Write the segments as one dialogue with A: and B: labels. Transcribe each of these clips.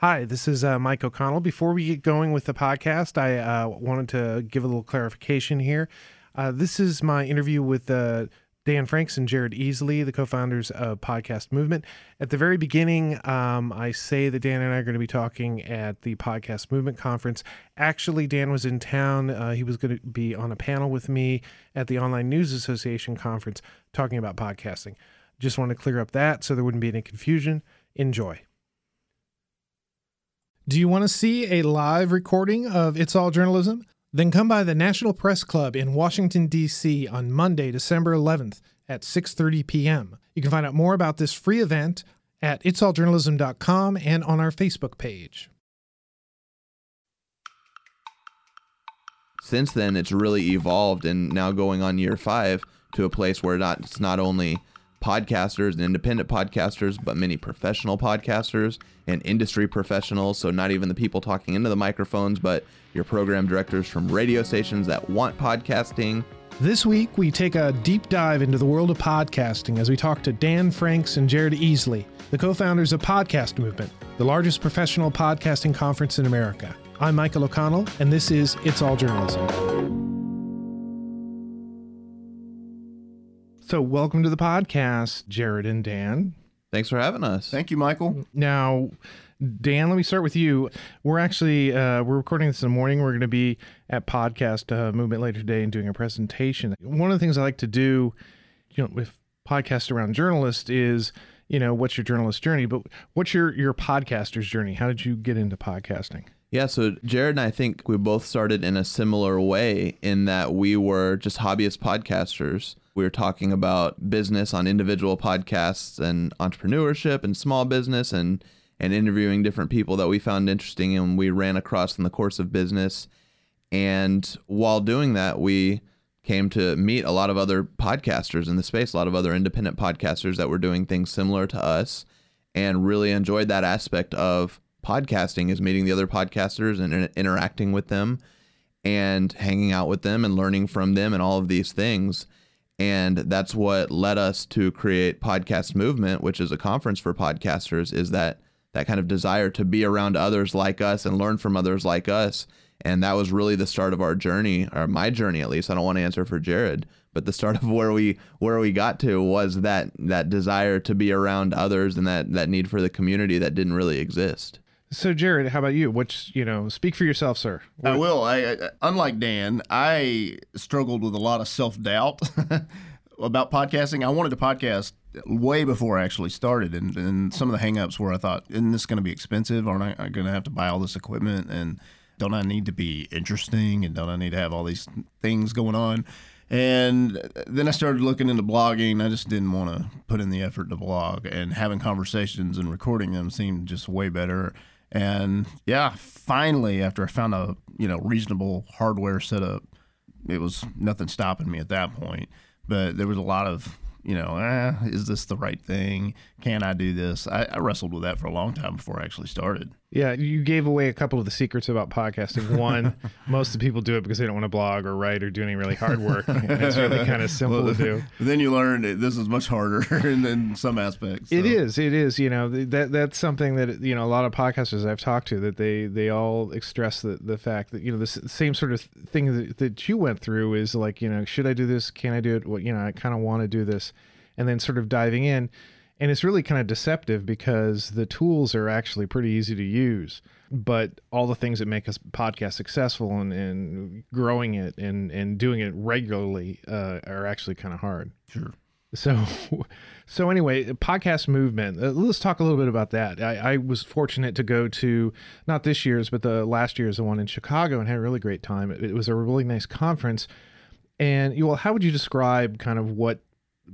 A: Hi, this is uh, Mike O'Connell. Before we get going with the podcast, I uh, wanted to give a little clarification here. Uh, this is my interview with uh, Dan Franks and Jared Easley, the co founders of Podcast Movement. At the very beginning, um, I say that Dan and I are going to be talking at the Podcast Movement Conference. Actually, Dan was in town. Uh, he was going to be on a panel with me at the Online News Association Conference talking about podcasting. Just want to clear up that so there wouldn't be any confusion. Enjoy. Do you want to see a live recording of It's All Journalism? Then come by the National Press Club in Washington D.C. on Monday, December 11th at 6:30 p.m. You can find out more about this free event at itsalljournalism.com and on our Facebook page.
B: Since then, it's really evolved and now going on year 5 to a place where not it's not only podcasters and independent podcasters, but many professional podcasters and industry professionals. So, not even the people talking into the microphones, but your program directors from radio stations that want podcasting.
A: This week, we take a deep dive into the world of podcasting as we talk to Dan Franks and Jared Easley, the co founders of Podcast Movement, the largest professional podcasting conference in America. I'm Michael O'Connell, and this is It's All Journalism. So, welcome to the podcast, Jared and Dan.
B: Thanks for having us.
C: Thank you, Michael.
A: Now, Dan, let me start with you. We're actually uh, we're recording this in the morning. We're going to be at Podcast uh, Movement later today and doing a presentation. One of the things I like to do, you know, with podcasts around journalists is, you know, what's your journalist journey, but what's your your podcaster's journey? How did you get into podcasting?
B: Yeah, so Jared and I think we both started in a similar way in that we were just hobbyist podcasters we were talking about business on individual podcasts and entrepreneurship and small business and and interviewing different people that we found interesting and we ran across in the course of business. And while doing that, we came to meet a lot of other podcasters in the space, a lot of other independent podcasters that were doing things similar to us and really enjoyed that aspect of podcasting is meeting the other podcasters and interacting with them and hanging out with them and learning from them and all of these things. And that's what led us to create Podcast Movement, which is a conference for podcasters, is that that kind of desire to be around others like us and learn from others like us. And that was really the start of our journey, or my journey at least. I don't want to answer for Jared, but the start of where we where we got to was that that desire to be around others and that that need for the community that didn't really exist.
A: So, Jared, how about you? Which you know, speak for yourself, sir.
C: What? I will. I, I, unlike Dan, I struggled with a lot of self doubt about podcasting. I wanted to podcast way before I actually started, and, and some of the hangups where I thought, "Isn't this going to be expensive? Aren't I going to have to buy all this equipment? And don't I need to be interesting? And don't I need to have all these things going on?" And then I started looking into blogging. I just didn't want to put in the effort to blog, and having conversations and recording them seemed just way better. And yeah, finally, after I found a you know reasonable hardware setup, it was nothing stopping me at that point. But there was a lot of you know, eh, is this the right thing? Can I do this? I, I, wrestled with that for a long time before I actually started.
A: Yeah, you gave away a couple of the secrets about podcasting. One, most of the people do it because they don't want to blog or write or do any really hard work. it's really kind of simple well, to do.
C: Then you learn that this is much harder in, in some aspects.
A: So. It is. It is. You know that that's something that you know a lot of podcasters I've talked to that they they all express the the fact that you know the same sort of thing that, that you went through is like you know should I do this? Can I do it? What you know I kind of want to do this and then sort of diving in. And it's really kind of deceptive because the tools are actually pretty easy to use, but all the things that make us podcast successful and, and growing it and, and doing it regularly uh, are actually kind of hard.
C: Sure.
A: So, so anyway, podcast movement. Uh, let's talk a little bit about that. I, I, was fortunate to go to not this year's, but the last year's, the one in Chicago, and had a really great time. It, it was a really nice conference. And you, well, how would you describe kind of what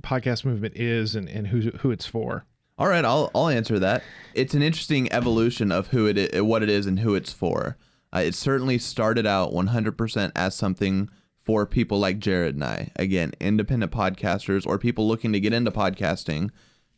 A: podcast movement is and, and who who it's for.
B: All right, I'll I'll answer that. It's an interesting evolution of who it is, what it is and who it's for. Uh, it certainly started out 100% as something for people like Jared and I. Again, independent podcasters or people looking to get into podcasting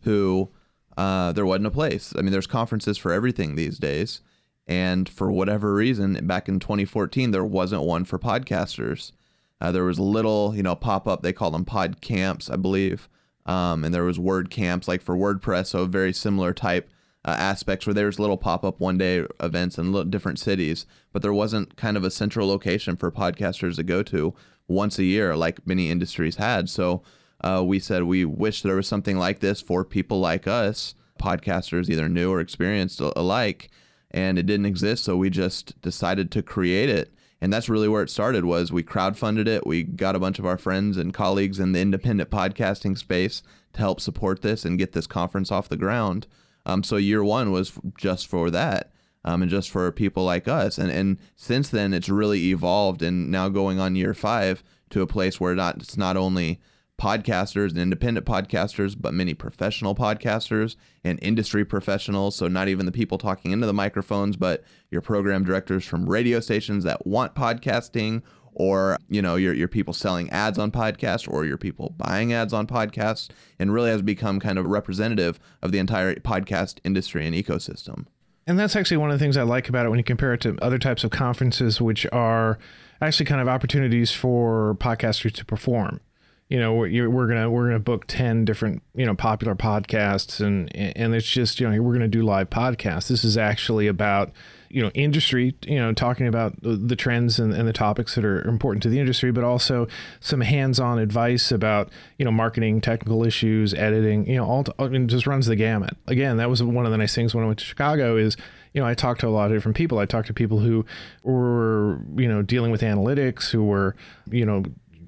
B: who uh, there wasn't a place. I mean, there's conferences for everything these days. And for whatever reason, back in 2014, there wasn't one for podcasters. Uh, there was little, you know, pop up. They called them pod camps, I believe. Um, and there was word camps like for WordPress, so very similar type uh, aspects where there's little pop-up one day events in different cities but there wasn't kind of a central location for podcasters to go to once a year like many industries had so uh, we said we wish there was something like this for people like us podcasters either new or experienced alike and it didn't exist so we just decided to create it and that's really where it started was we crowdfunded it. We got a bunch of our friends and colleagues in the independent podcasting space to help support this and get this conference off the ground. Um, so year one was just for that um, and just for people like us. And and since then it's really evolved and now going on year five to a place where not it's not only podcasters and independent podcasters, but many professional podcasters and industry professionals. So, not even the people talking into the microphones, but your program directors from radio stations that want podcasting, or you know, your, your people selling ads on podcasts, or your people buying ads on podcasts, and really has become kind of representative of the entire podcast industry and ecosystem.
A: And that's actually one of the things I like about it when you compare it to other types of conferences, which are actually kind of opportunities for podcasters to perform you know we're, gonna we're gonna book 10 different you know popular podcasts and and it's just you know we're gonna do live podcasts this is actually about you know industry you know talking about the trends and, and the topics that are important to the industry but also some hands-on advice about you know marketing technical issues editing you know all to, I mean, just runs the gamut again that was one of the nice things when i went to chicago is you know, I talked to a lot of different people. I talked to people who were, you know, dealing with analytics, who were, you know,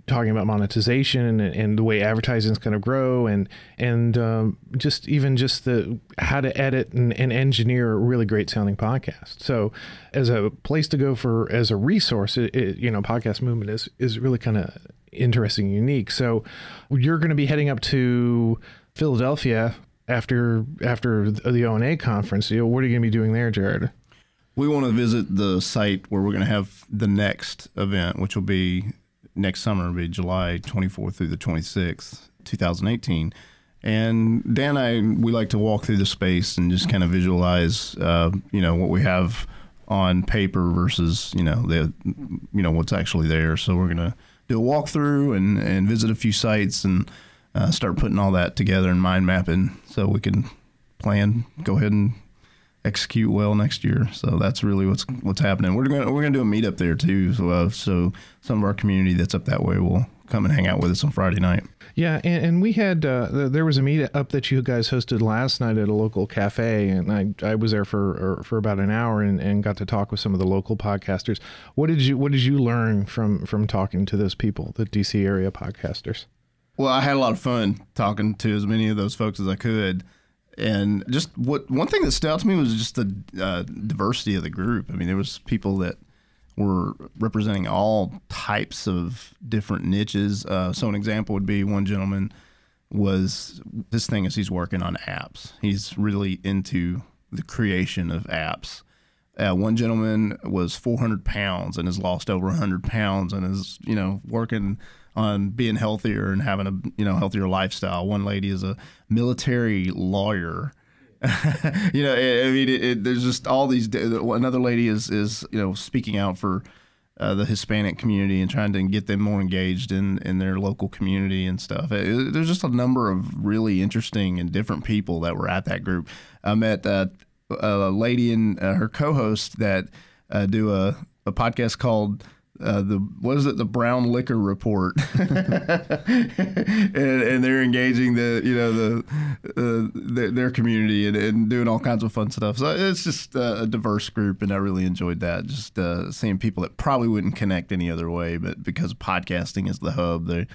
A: talking about monetization and, and the way advertising is going to grow and and um, just even just the how to edit and, and, engineer a really great sounding podcast. So as a place to go for as a resource it, it, you know podcast movement is is really kind of interesting unique. So you're going to be heading up to philadelphia after after the ONA conference. You know, what are you going to be doing there jared?
C: We want to visit the site where we're going to have the next event which will be next summer, be July 24th through the 26th, 2018. And Dan and I, we like to walk through the space and just kind of visualize, uh, you know, what we have on paper versus, you know, the, you know, what's actually there. So we're gonna do a walkthrough and and visit a few sites and uh, start putting all that together and mind mapping so we can plan, go ahead and execute well next year. So that's really what's what's happening. We're gonna we're gonna do a meetup there too. So, uh, so some of our community that's up that way will come and hang out with us on Friday night.
A: Yeah, and, and we had uh, there was a meetup that you guys hosted last night at a local cafe, and I, I was there for er, for about an hour and, and got to talk with some of the local podcasters. What did you What did you learn from from talking to those people, the DC area podcasters?
C: Well, I had a lot of fun talking to as many of those folks as I could and just what one thing that stood out to me was just the uh, diversity of the group. I mean, there was people that were representing all types of different niches. Uh, so an example would be one gentleman was this thing is he's working on apps. He's really into the creation of apps. Uh, one gentleman was 400 pounds and has lost over 100 pounds and is you know working on being healthier and having a you know healthier lifestyle. One lady is a military lawyer. you know, I mean, it, it, there's just all these. Another lady is is you know speaking out for uh, the Hispanic community and trying to get them more engaged in in their local community and stuff. It, there's just a number of really interesting and different people that were at that group. I met uh, a lady and uh, her co-host that uh, do a, a podcast called uh, the what is it? The brown liquor report. And, and, they're engaging the you know the, uh, the their community and, and, doing all kinds of fun stuff. So it's just a diverse group and i really enjoyed that. Just uh, seeing people that probably wouldn't connect any other way but because podcasting is the hub they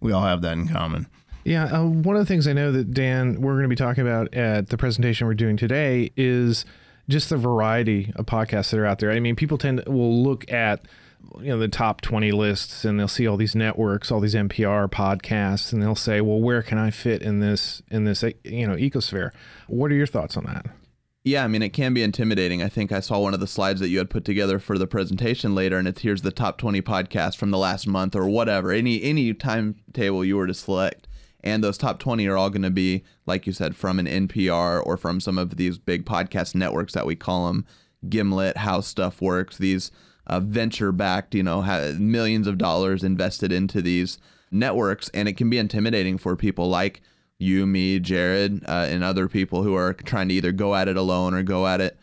C: we all have that in common.
A: Yeah, uh, one of the things I know that Dan, we're going to be talking about at the presentation we're doing today is just the variety of podcasts that are out there. I mean, people tend to, will look at you know the top 20 lists and they'll see all these networks all these npr podcasts and they'll say well where can i fit in this in this you know ecosphere what are your thoughts on that
B: yeah, I mean, it can be intimidating. I think I saw one of the slides that you had put together for the presentation later, and it's here's the top 20 podcasts from the last month or whatever, any any timetable you were to select. And those top 20 are all going to be, like you said, from an NPR or from some of these big podcast networks that we call them Gimlet, How Stuff Works, these uh, venture backed, you know, millions of dollars invested into these networks. And it can be intimidating for people like you, me, Jared, uh, and other people who are trying to either go at it alone or go at it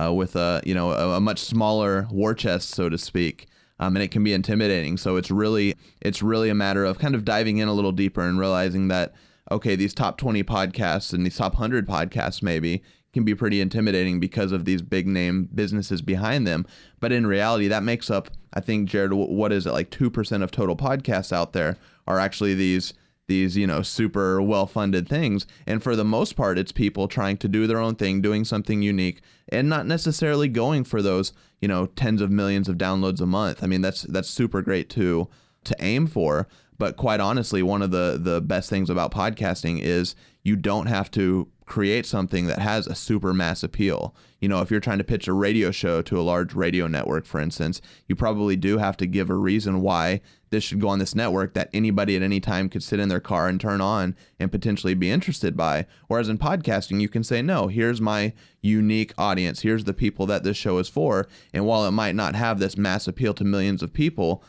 B: uh, with a you know a, a, much smaller war chest, so to speak. Um, and it can be intimidating. So it's really it's really a matter of kind of diving in a little deeper and realizing that okay, these top 20 podcasts and these top 100 podcasts maybe can be pretty intimidating because of these big name businesses behind them. But in reality, that makes up, I think, Jared, what is it, like 2% of total podcasts out there are actually these these you know super well funded things. And for the most part it's people trying to do their own thing doing something unique and not necessarily going for those you know tens of millions of downloads a month. I mean that's that's super great to to aim for. But quite honestly, one of the the best things about podcasting is you don't have to create something that has a super mass appeal. You know, if you're trying to pitch a radio show to a large radio network, for instance, you probably do have to give a reason why this should go on this network that anybody at any time could sit in their car and turn on and potentially be interested by. Whereas in podcasting, you can say, no, here's my unique audience. Here's the people that this show is for. And while it might not have this mass appeal to millions of people,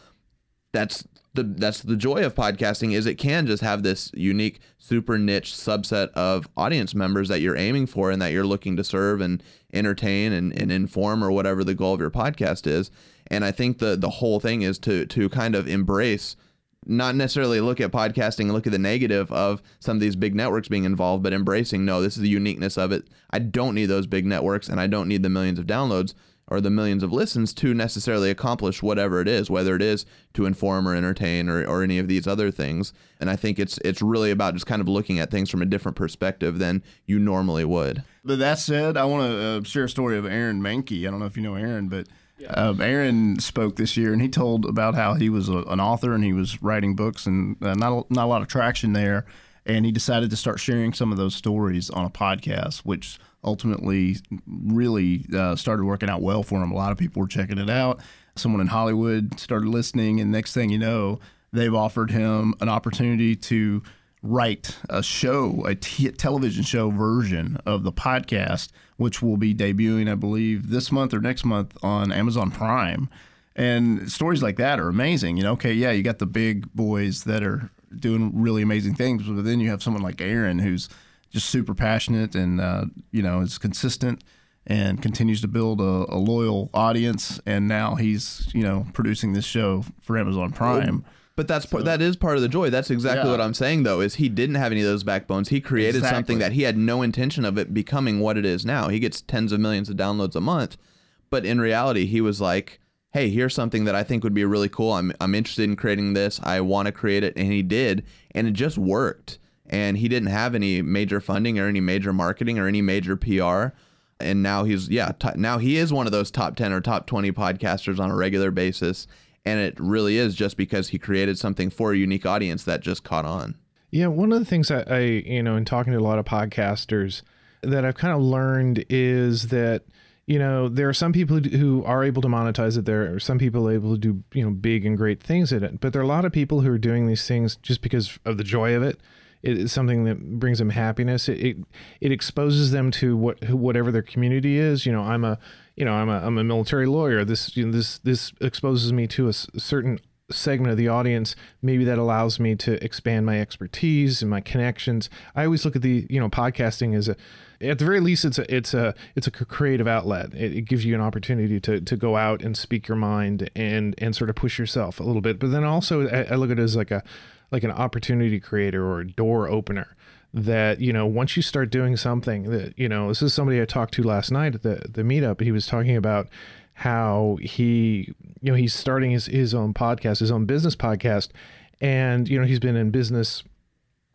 B: that's the that's the joy of podcasting is it can just have this unique super niche subset of audience members that you're aiming for and that you're looking to serve and entertain and, and inform or whatever the goal of your podcast is. And i think the the whole thing is to to kind of embrace not necessarily look at podcasting and look at the negative of some of these big networks being involved but embracing no this is the uniqueness of it. I don't need those big networks and i don't need the millions of downloads or the millions of listens to necessarily accomplish whatever it is, whether it is to inform or entertain or, or any of these other things. And I think it's it's really about just kind of looking at things from a different perspective than you normally would.
C: But that said, I want to uh, share a story of Aaron Mahnke. I don't know if you know Aaron, but uh, Aaron spoke this year, and he told about how he was a, an author and he was writing books, and uh, not a, not a lot of traction there. And he decided to start sharing some of those stories on a podcast, which ultimately really uh, started working out well for him. A lot of people were checking it out. Someone in Hollywood started listening, and next thing you know, they've offered him an opportunity to write a show, a t- television show version of the podcast, which will be debuting, I believe, this month or next month on Amazon Prime. And stories like that are amazing. You know, okay, yeah, you got the big boys that are doing really amazing things, but then you have someone like Aaron who's just super passionate and uh, you know is consistent and continues to build a, a, loyal audience. And now he's you know producing this show for Amazon Prime.
B: But that's so, that is part of the joy. That's exactly yeah. what I'm saying though. Is he didn't have any of those backbones. He created exactly. something that he had no intention of it becoming what it is now. He gets tens of millions of downloads a month, but in reality, he was like, "Hey, here's something that I think would be really cool. I'm I'm interested in creating this. I want to create it," and he did, and it just worked and he didn't have any major funding or any major marketing or any major PR. And now he's yeah, t- now he is one of those top 10 or top 20 podcasters on a regular basis and it really is just because he created something for a unique audience that just caught on.
A: Yeah, one of the things I, you know, in talking to a lot of podcasters that I've kind of learned is that you know there are some people who are able to monetize it there are some people able to do you know big and great things in it but there are a lot of people who are doing these things just because of the joy of it it is something that brings them happiness. It, it, it exposes them to what whatever their community is. You know, I'm a you know I'm a I'm a military lawyer. This you know, this this exposes me to a certain segment of the audience maybe that allows me to expand my expertise and my connections i always look at the you know podcasting as a at the very least it's a it's a it's a creative outlet it, it, gives you an opportunity to to go out and speak your mind and and sort of push yourself a little bit but then also I, I look at it as like a like an opportunity creator or a door opener that you know once you start doing something that you know this is somebody I talked to last night at the the meetup. He was talking about how he you know he's starting his his own podcast his own business podcast. And you know he's been in business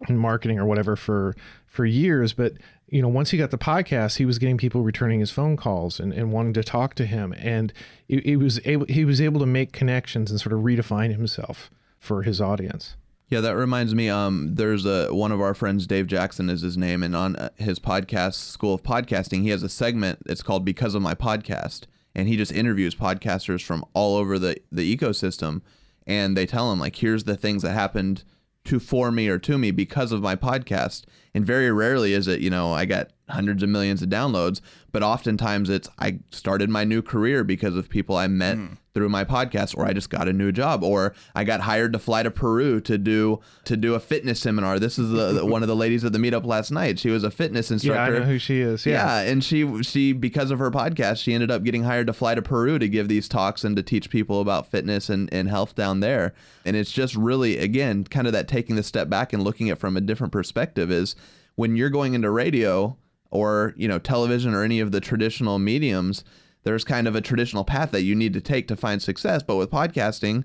A: and marketing or whatever for for years. But you know once he got the podcast he was getting people returning his phone calls and, and wanting to talk to him. And he was able he was able to make connections and sort of redefine himself for his audience
B: yeah, that reminds me. Um, there's a one of our friends, Dave Jackson, is his name, and on uh, his podcast, School of Podcasting, he has a segment. It's called "Because of My Podcast," and he just interviews podcasters from all over the the ecosystem, and they tell him like, "Here's the things that happened to for me or to me because of my podcast." And very rarely is it, you know, I got hundreds of millions of downloads. But oftentimes it's I started my new career because of people I met
C: Mm.
B: through my podcast, or I just got a new job, or I got hired to fly to Peru to do to do a fitness seminar. This is the, one of the ladies at the meetup last night. She was a fitness instructor.
A: Yeah, I know who she is.
B: Yeah.
A: Yeah.
B: and she she because of her podcast, she ended up getting hired to fly to Peru to give these talks and to teach people about fitness and, and health down there. And it's just really again kind of that taking the step back and looking at it from a different perspective is when you're going into radio or you know television or any of the traditional mediums, there's kind of a traditional path that you need to take to find success. But with podcasting,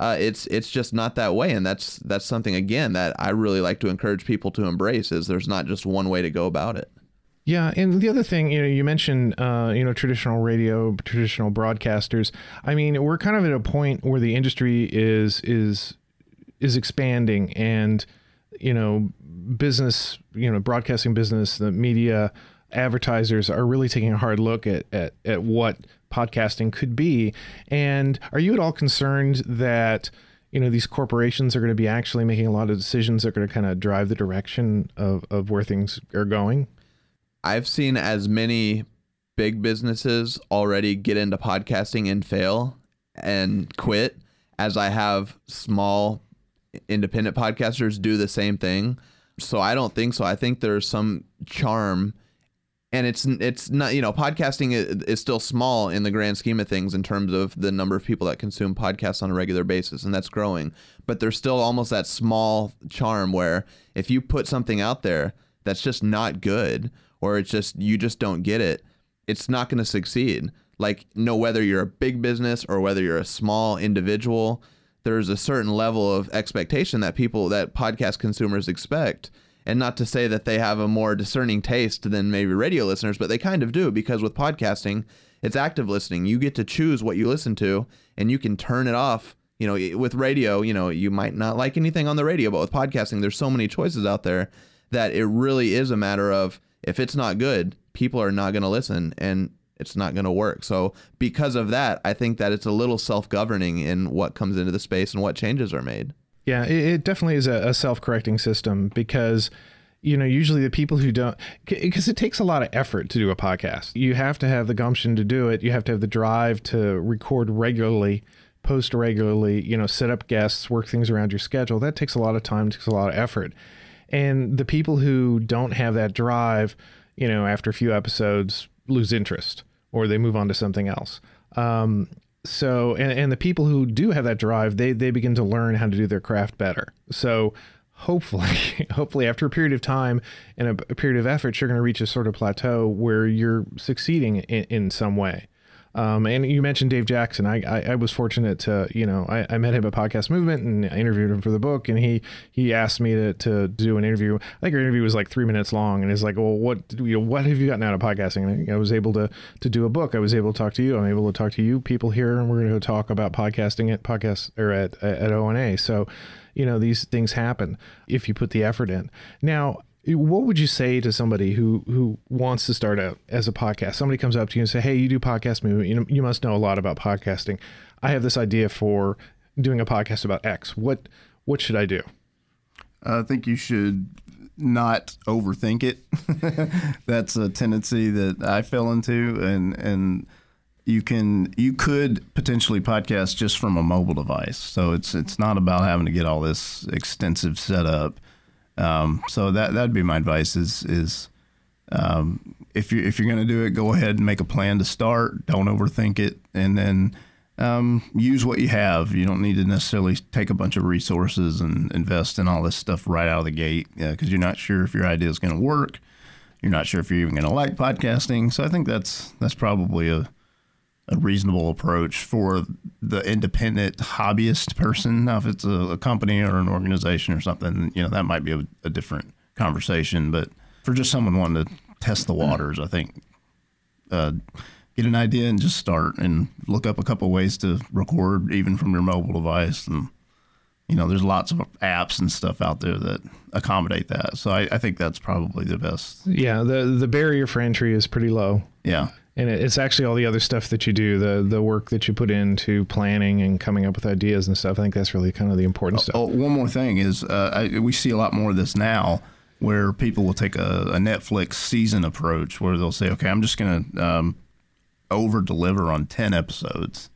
B: uh, it's it's just not that way, and that's that's something again that I really like to encourage people to embrace. Is there's not just one way to go about it.
A: Yeah, and the other thing, you know, you mentioned, uh, you know, traditional radio, traditional broadcasters. I mean, we're kind of at a point where the industry is is is expanding, and you know, business, you know, broadcasting business, the media, advertisers are really taking a hard look at at, at what podcasting could be. And are you at all concerned that? You know, these corporations are going to be actually making a lot of decisions that are going to kind of drive the direction of, of where things are going.
B: I've seen as many big businesses already get into podcasting and fail and quit as I have small independent podcasters do the same thing. So I don't think so. I think there's some charm and it's it's not you know podcasting is, still small in the grand scheme of things in terms of the number of people that consume podcasts on a regular basis and that's growing but there's still almost that small charm where if you put something out there that's just not good or it's just you just don't get it it's not going to succeed like no whether you're a big business or whether you're a small individual there's a certain level of expectation that people that podcast consumers expect and not to say that they have a more discerning taste than maybe radio listeners, but they kind of do because with podcasting, it's active listening. You get to choose what you listen to and you can turn it off. You know, with radio, you know, you might not like anything on the radio, but with podcasting, there's so many choices out there that it really is a matter of if it's not good, people are not going to listen and it's not going to work. So, because of that, I think that it's a little self governing in what comes into the space and what changes are made.
A: Yeah, it, it definitely is a, a self-correcting system because you know usually the people who don't because it takes a lot of effort to do a podcast. You have to have the gumption to do it. You have to have the drive to record regularly, post regularly. You know, set up guests, work things around your schedule. That takes a lot of time. Takes a lot of effort. And the people who don't have that drive, you know, after a few episodes, lose interest or they move on to something else. Um, so and, and the people who do have that drive they they begin to learn how to do their craft better so hopefully hopefully after a period of time and a, a period of effort you're going to reach a sort of plateau where you're succeeding in, in some way um, and you mentioned Dave Jackson. I, I, I was fortunate to, you know, I, I met him at Podcast Movement and I interviewed him for the book. And he he asked me to, to do an interview. I think our interview was like three minutes long. And he's like, well, what you know, what have you gotten out of podcasting? And I was able to to do a book. I was able to talk to you. I'm able to talk to you people here, and we're going to talk about podcasting at podcast or at at ONA. So, you know, these things happen if you put the effort in. Now what would you say to somebody who who wants to start out as a podcast? Somebody comes up to you and say, "Hey, you do podcast. You know, you must know a lot about podcasting. I have this idea for doing a podcast about X. What what should I do?"
C: I think you should not overthink it. That's a tendency that I fell into, and and you can you could potentially podcast just from a mobile device. So it's it's not about having to get all this extensive setup. Um, so that that'd be my advice is is um, if you if you're going to do it, go ahead and make a plan to start. Don't overthink it, and then um, use what you have. You don't need to necessarily take a bunch of resources and invest in all this stuff right out of the gate because you're not sure if your idea is going to work. You're not sure if you're even going to like podcasting. So I think that's that's probably a a reasonable approach for the independent hobbyist person. Now, if it's a, a company or an organization or something, you know, that might be a, a, different conversation. But for just someone wanting to test the waters, I think uh, get an idea and just start and look up a couple ways to record even from your mobile device. And, you know, there's lots of apps and stuff out there that accommodate that. So I, I think that's probably the best.
A: Yeah, the the barrier for entry is pretty low.
C: Yeah
A: and it's actually all the other stuff that you do the the work that you put into planning and coming up with ideas and stuff i think that's really kind of the important stuff
C: oh, one more thing is uh, I, we see a lot more of this now where people will take a, a Netflix season approach, where they'll say, "Okay, I'm just going to um, over deliver on ten episodes."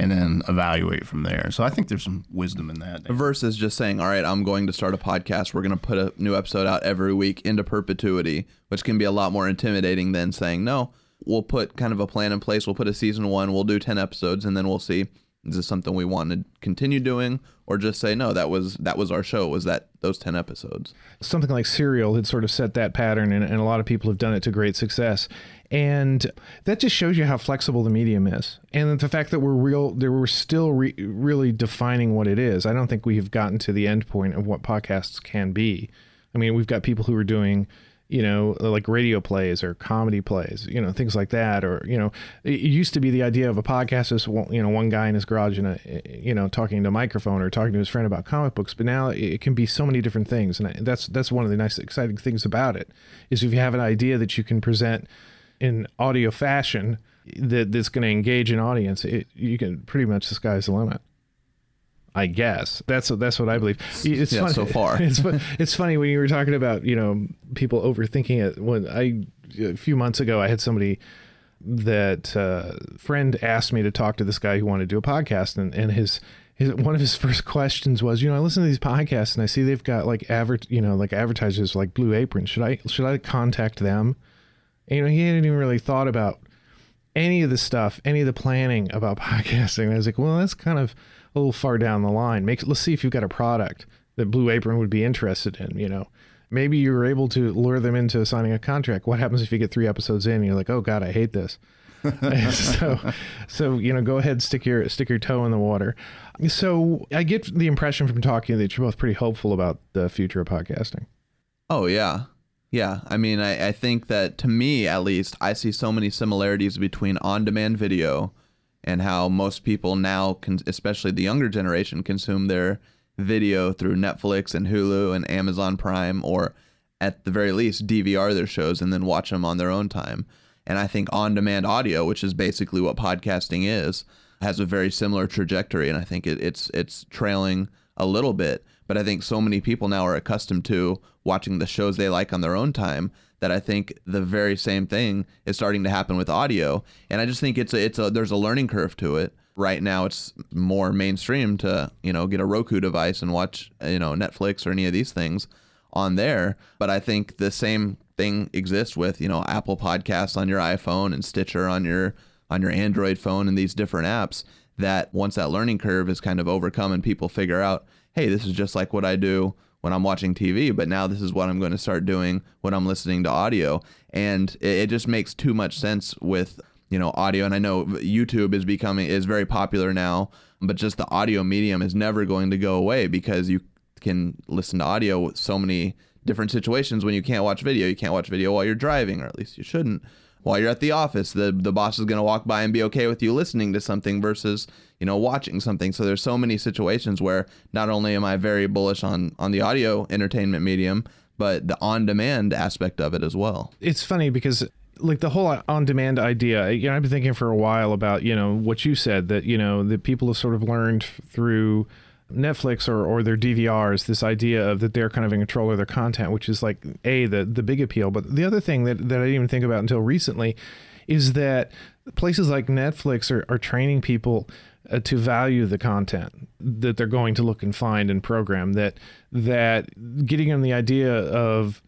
C: And then evaluate from there. So I think there's some wisdom in that.
B: versus just saying, all right, I'm going to start a podcast. We're going to put a new episode out every week into perpetuity, which can be a lot more intimidating than saying, no, we'll put kind of a plan in place. We'll put a season one, we'll do 10 episodes, and then we'll see is this something we want to continue doing or just say no that was that was our show was that those 10 episodes.
A: Something like serial had sort of set that pattern and, and a lot of people have done it to great success. And that just shows you how flexible the medium is and the fact that we're real that we're still re- really defining what it is. I don't think we have gotten to the end point of what podcasts can be. I mean we've got people who are doing you know, like radio plays or comedy plays, you know, things like that. Or, you know, it used to be the idea of a podcast is, you know, one guy in his garage and, a, eh, eh, you know, talking to a microphone or talking to his friend about comic books. But now it can be so many different things. And that's, that's one of the nice, exciting things about it is if you have an idea that you can present in audio fashion that, that's going to engage an audience, it, you can pretty much the sky's the limit. I guess that's that's what I believe.
B: It's yeah, funny. so far.
A: it's it's funny when you were talking about you know people overthinking it. When I a few months ago I had somebody that uh, friend asked me to talk to this guy who wanted to do a podcast, and and his. His, one of his first questions was, you know, I listen to these podcasts and I see they've got like advert, you know, like advertisers like Blue Apron. Should I should I contact them? And, you know, he hadn't even really thought about any of the stuff, any of the planning about podcasting. And I was like, well, that's kind of a little far down the line. Make let's see if you've got a product that Blue Apron would be interested in. You know, maybe you were able to lure them into signing a contract. What happens if you get three episodes in and you're like, oh God, I hate this. so, so you know, go ahead, stick your stick your toe in the water. So I get the impression from talking that you're both pretty hopeful about the future of podcasting.
B: Oh yeah, yeah. I mean, I, I think that to me, at least, I see so many similarities between on-demand video and how most people now, especially the younger generation, consume their video through Netflix and Hulu and Amazon Prime, or at the very least, DVR their shows and then watch them on their own time. And I think on demand audio, which is basically what podcasting is, has a very similar trajectory. And I think it, it's it's trailing a little bit. But I think so many people now are accustomed to watching the shows they like on their own time that I think the very same thing is starting to happen with audio. And I just think it's a, it's a there's a learning curve to it. Right now, it's more mainstream to you know get a Roku device and watch you know Netflix or any of these things on there. But I think the same thing exists with you know Apple Podcasts on your iPhone and Stitcher on your on your Android phone and these different apps. That once that learning curve is kind of overcome and people figure out, hey, this is just like what I do when I'm watching TV, but now this is what I'm going to start doing when I'm listening to audio. And it, it, just makes too much sense with, you know, audio. And I know YouTube is becoming, is very popular now, but just the audio medium is never going to go away because you can listen to audio with so many different situations when you can't watch video. You can't watch video while you're driving, or at least you shouldn't while you're at the office. The the boss is going to walk by and be okay with you listening to something versus you know watching something. So there's so many situations where not only am I very bullish on on the audio entertainment medium, but the on demand aspect of it as well.
A: It's funny because like the whole on demand idea you know i've been thinking for a while about you know what you said that you know that people have sort of learned through Netflix or, or their DVRs this idea of that they're kind of in control of their content, which is like a the the big appeal. But the other thing that, that I didn't even think about until recently is that places like Netflix are, are training people uh, to value the content that they're going to look and find and program that that getting them the idea of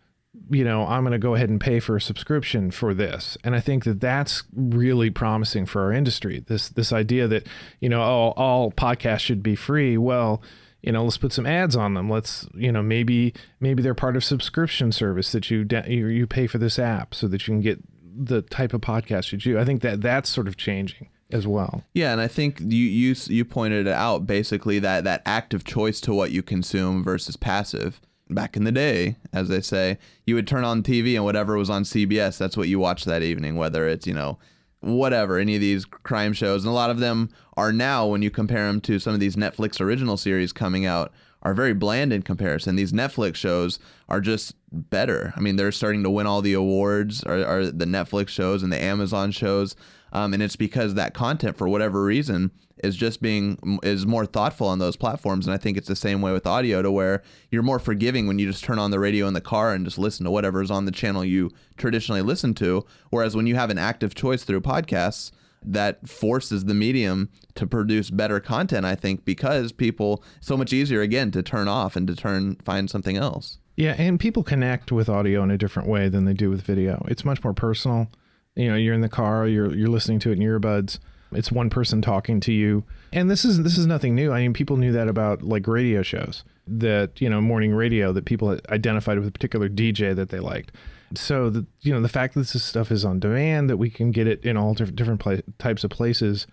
A: you know, I'm going to go ahead and pay for a subscription for this. And I think that that's really promising for our industry. This this idea that, you know, all, all podcasts should be free. Well, you know, let's put some ads on them. Let's, you know, maybe maybe they're part of subscription service that you you, you pay for this app so that you can get the type of podcast you do. I think that that's sort of changing as well.
B: Yeah, and I think you you you pointed out basically that that active choice to what you consume versus passive back in the day, as they say, you would turn on TV and whatever was on CBS, that's what you watched that evening, whether it's, you know, whatever, any of these crime shows. And a lot of them are now, when you compare them to some of these Netflix original series coming out, are very bland in comparison. These Netflix shows are just better. I mean, they're starting to win all the awards, are, or the Netflix shows and the Amazon shows. Um, and it's because that content, for whatever reason, is just being is more thoughtful on those platforms. And I think it's the same way with audio, to where you're more forgiving when you just turn on the radio in the car and just listen to whatever's on the channel you traditionally listen to. Whereas when you have an active choice through podcasts, that forces the medium to produce better content. I think because people so much easier again to turn off and to turn find something else.
A: Yeah, and people connect with audio in a different way than they do with video. It's much more personal. You know, you're in the car, you're you're listening to it in earbuds. It's one person talking to you. And this is this is nothing new. I mean, people knew that about like radio shows. That, you know, morning radio that people identified with a particular DJ that they liked. So the you know, the fact that this stuff is on demand that we can get it in all different pla- types of places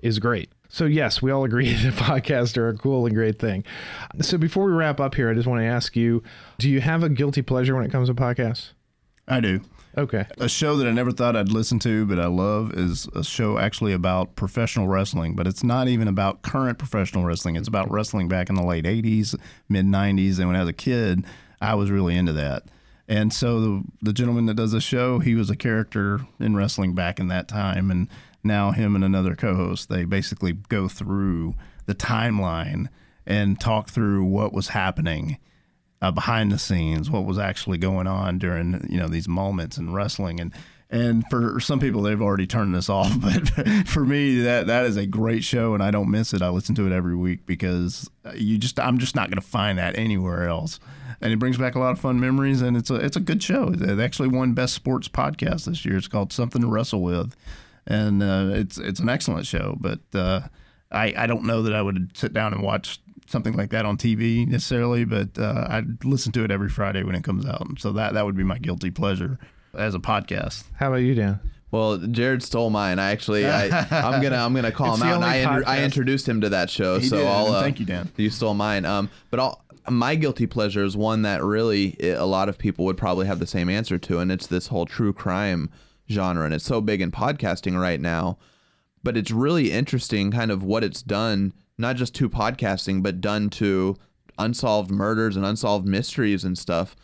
A: is great. So yes, we all agree that podcasts are a cool and great thing. So before we wrap up here, I just want to ask you, do you have a guilty pleasure when it comes to podcasts?
C: I do.
A: Okay.
C: A show that I never thought I'd listen to, but I love, is a show actually about professional wrestling. But it's not even about current professional wrestling. It's about wrestling back in the late '80s, mid '90s, and when I was a kid, I was really into that. And so the, the gentleman that does the show, he was a character in wrestling back in that time, and now him and another co-host, they basically go through the timeline and talk through what was happening uh, behind the scenes, what was actually going on during you know these moments in wrestling, and and for some people they've already turned this off, but for me that that is a great show, and I don't miss it. I listen to it every week because you just I'm just not going to find that anywhere else, and it brings back a lot of fun memories, and it's a it's a good show. It actually won best sports podcast this year. It's called Something to Wrestle With, and uh, it's it's an excellent show, but. Uh, I, I don't know that I would sit down and watch something like that on TV necessarily, but uh, I listen to it every Friday when it comes out. So that that would be my guilty pleasure as a podcast.
A: How about you, Dan?
B: Well, Jared stole mine. I actually, I, am gonna, I'm gonna call him out. And I, inter- I introduced him to that show,
C: He
B: so
C: did,
B: I'll. Uh,
C: thank you, Dan.
B: You stole mine. Um, but I'll, my guilty pleasure is one that really a lot of people would probably have the same answer to, and it's this whole true crime genre, and it's so big in podcasting right now. But it's really interesting, kind of what it's done, not just to podcasting, but done to unsolved murders and unsolved mysteries and stuff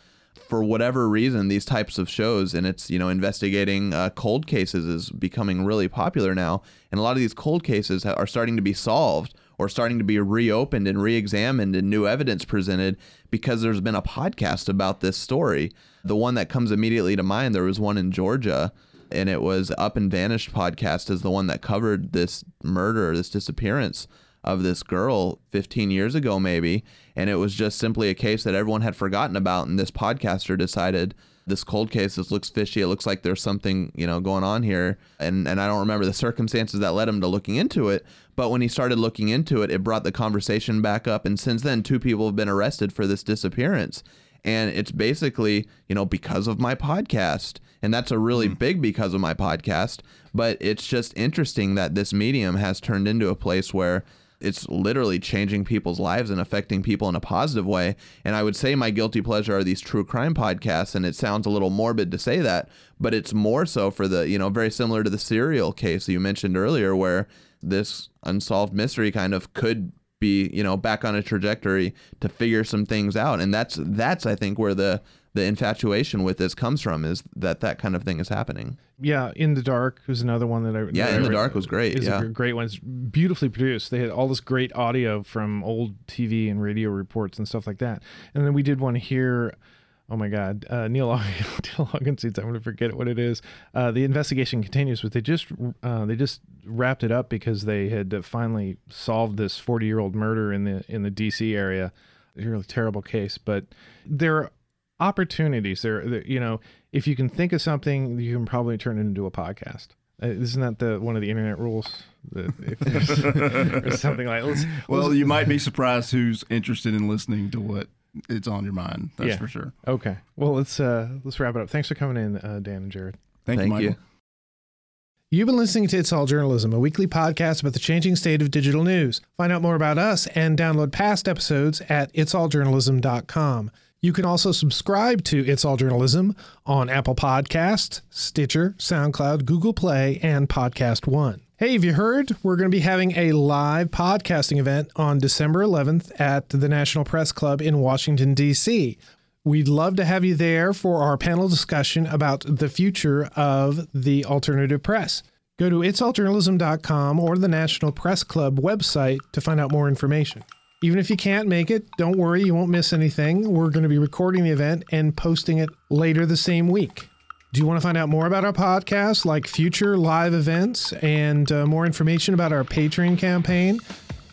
B: for whatever reason, these types of shows and it's, you know, investigating uh, cold cases is becoming really popular now. And a lot of these cold cases are starting to be solved or starting to be reopened and re examined and new evidence presented because there's been a podcast about this story. The one that comes immediately to mind, there was one in Georgia. And it was Up and Vanished podcast is the one that covered this murder, this disappearance of this girl 15 years ago, maybe. And it was just simply a case that everyone had forgotten about. And this podcaster decided this cold case, this looks fishy. It looks like there's something, you know, going on here. And, and I don't remember the circumstances that led him to looking into it. But when he started looking into it, it brought the conversation back up. And since then, two people have been arrested for this disappearance. And it's basically, you know, because of my podcast. And that's a really hmm. big because of my podcast. But it's just interesting that this medium has turned into a place where it's literally changing people's lives and affecting people in a positive way. And I would say my guilty pleasure are these true crime podcasts. And it sounds a little morbid to say that, but it's more so for the, you know, very similar to the serial case you mentioned earlier, where this unsolved mystery kind of could be, you know, back on a trajectory to figure some things out. And that's, that's, I think, where the, the infatuation with this comes from is that that kind of thing is happening.
A: Yeah, In the Dark was another one that I
B: Yeah,
A: that I
B: In the Dark was great,
A: Is
B: yeah.
A: a great one. It's beautifully produced. They had all this great audio from old TV and radio reports and stuff like that. And then we did one here. Oh my God, uh, Neil Neil Augenstein. I'm going to forget what it is. Uh, the investigation continues, but they just uh, they just wrapped it up because they had finally solved this 40 year old murder in the in the D.C. area. A really terrible case, but there are opportunities. There, there- you know, if you can think of something, you can probably turn it into a podcast. Uh, isn't that the one of the internet rules? That if there's or something like let's,
C: Well, you might be surprised who's interested in listening to what it's on your mind. That's
A: Yeah.
C: for sure.
A: okay. Well, let's uh let's wrap it up. Thanks for coming in, uh, Dan and Jared.
C: Thank,
B: Thank
C: you, Michael.
B: you.
A: You've been listening to It's All Journalism, a weekly podcast about the changing state of digital news. Find out more about us and download past episodes at itsalljournalism.com. You can also subscribe to It's All Journalism on Apple Podcasts, Stitcher, SoundCloud, Google Play, and Podcast One. Hey, have you heard? We're going to be having a live podcasting event on December 11th at the National Press Club in Washington, D.C. We'd love to have you there for our panel discussion about the future of the alternative press. Go to itsalljournalism.com or the National Press Club website to find out more information. Even if you can't make it, don't worry, you won't miss anything. We're going to be recording the event and posting it later the same week. Do you want to find out more about our podcast, like future live events and uh, more information about our Patreon campaign?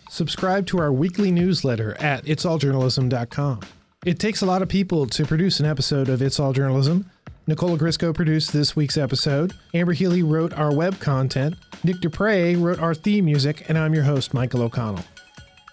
A: Subscribe to our weekly newsletter at itsalljournalism.com. It takes a lot of people to produce an episode of It's All Journalism. Nicola Grisco produced this week's episode. Amber Healy wrote our web content. Nick Dupre wrote our theme music, and I'm your host, Michael O'Connell.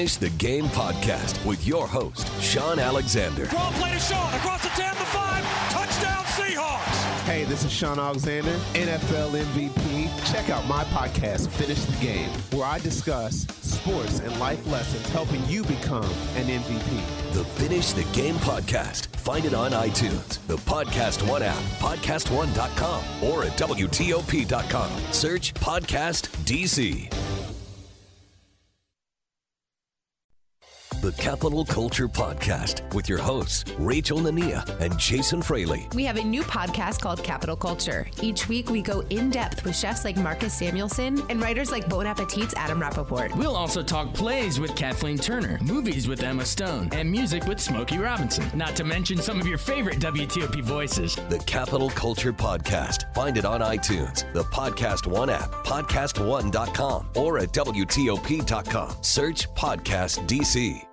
D: Finish the Game podcast with your host, Shaun Alexander.
E: Draw play to Shaun across the 10 to 5. Touchdown Seahawks.
F: Hey, this is Shaun Alexander, NFL MVP. Check out my podcast, Finish the Game, where I discuss sports and life lessons helping you become an MVP.
D: The Finish the Game podcast. Find it on iTunes, the Podcast One app, podcastone.com, or at WTOP.com. Search Podcast DC. The Capital Culture Podcast with your hosts, Rachel Nania and Jason Fraley.
G: We have a new podcast called Capital Culture. Each week, we go in depth with chefs like Marcus Samuelsson and writers like Bon Appetit's Adam Rapoport.
H: We'll also talk plays with Kathleen Turner, movies with Emma Stone, and music with Smokey Robinson. Not to mention some of your favorite WTOP voices.
D: The Capital Culture Podcast. Find it on iTunes, the Podcast One app, podcastone.com, or at WTOP.com. Search Podcast DC.